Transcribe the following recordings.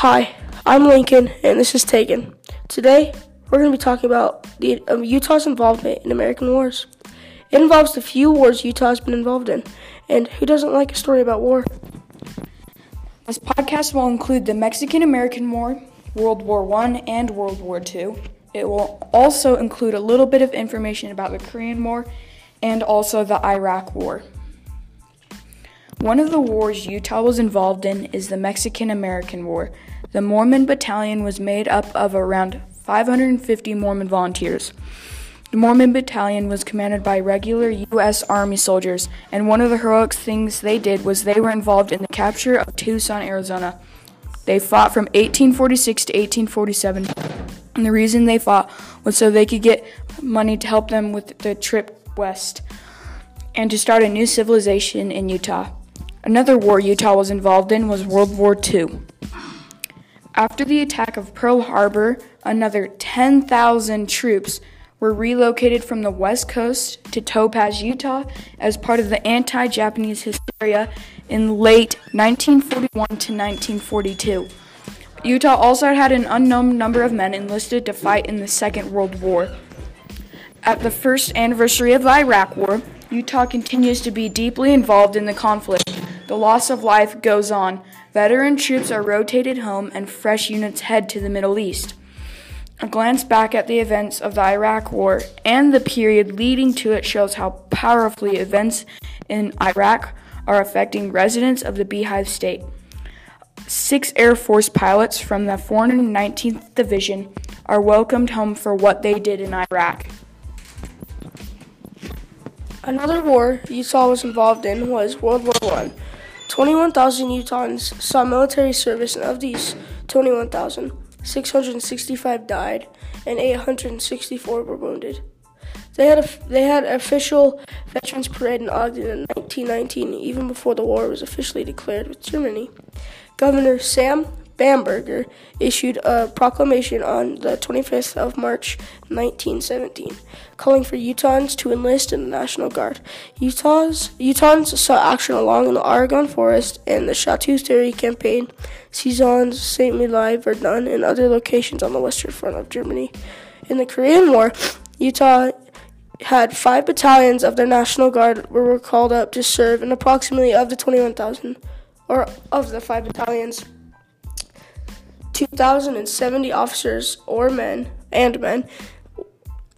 Hi, I'm Lincoln, and this is Tegan. Today, we're going to be talking about the, um, Utah's involvement in American wars. It involves the few wars Utah has been involved in, and who doesn't like a story about war? This podcast will include the Mexican American War, World War I, and World War II. It will also include a little bit of information about the Korean War and also the Iraq War. One of the wars Utah was involved in is the Mexican American War. The Mormon Battalion was made up of around 550 Mormon volunteers. The Mormon Battalion was commanded by regular U.S. Army soldiers, and one of the heroic things they did was they were involved in the capture of Tucson, Arizona. They fought from 1846 to 1847, and the reason they fought was so they could get money to help them with the trip west and to start a new civilization in Utah. Another war Utah was involved in was World War II. After the attack of Pearl Harbor, another 10,000 troops were relocated from the west coast to Topaz, Utah, as part of the anti Japanese hysteria in late 1941 to 1942. Utah also had an unknown number of men enlisted to fight in the Second World War. At the first anniversary of the Iraq War, Utah continues to be deeply involved in the conflict. The loss of life goes on. Veteran troops are rotated home and fresh units head to the Middle East. A glance back at the events of the Iraq War and the period leading to it shows how powerfully events in Iraq are affecting residents of the Beehive State. Six Air Force pilots from the 419th Division are welcomed home for what they did in Iraq. Another war Utah was involved in was World War I. 21,000 Utahns saw military service, and of these 21,000, 665 died and 864 were wounded. They had a, they had official Veterans Parade in Ogden in 1919, even before the war was officially declared with Germany. Governor Sam Bamberger issued a proclamation on the 25th of March 1917, calling for Utahns to enlist in the National Guard. Utah's, Utahns saw action along in the Argonne Forest and the Chateau-Thierry campaign, Soissons, St. Mihiel, Verdun, and other locations on the western front of Germany. In the Korean War, Utah had five battalions of the National Guard were called up to serve, and approximately of the 21,000, or of the five battalions, 2,070 officers or men and men,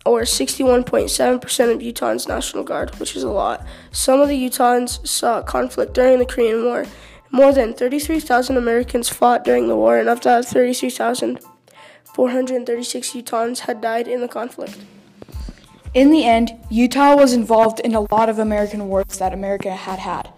or 61.7% of Utah's National Guard, which is a lot. Some of the Utahns saw conflict during the Korean War. More than 33,000 Americans fought during the war, and of that, 33,436 Utahns had died in the conflict. In the end, Utah was involved in a lot of American wars that America had had.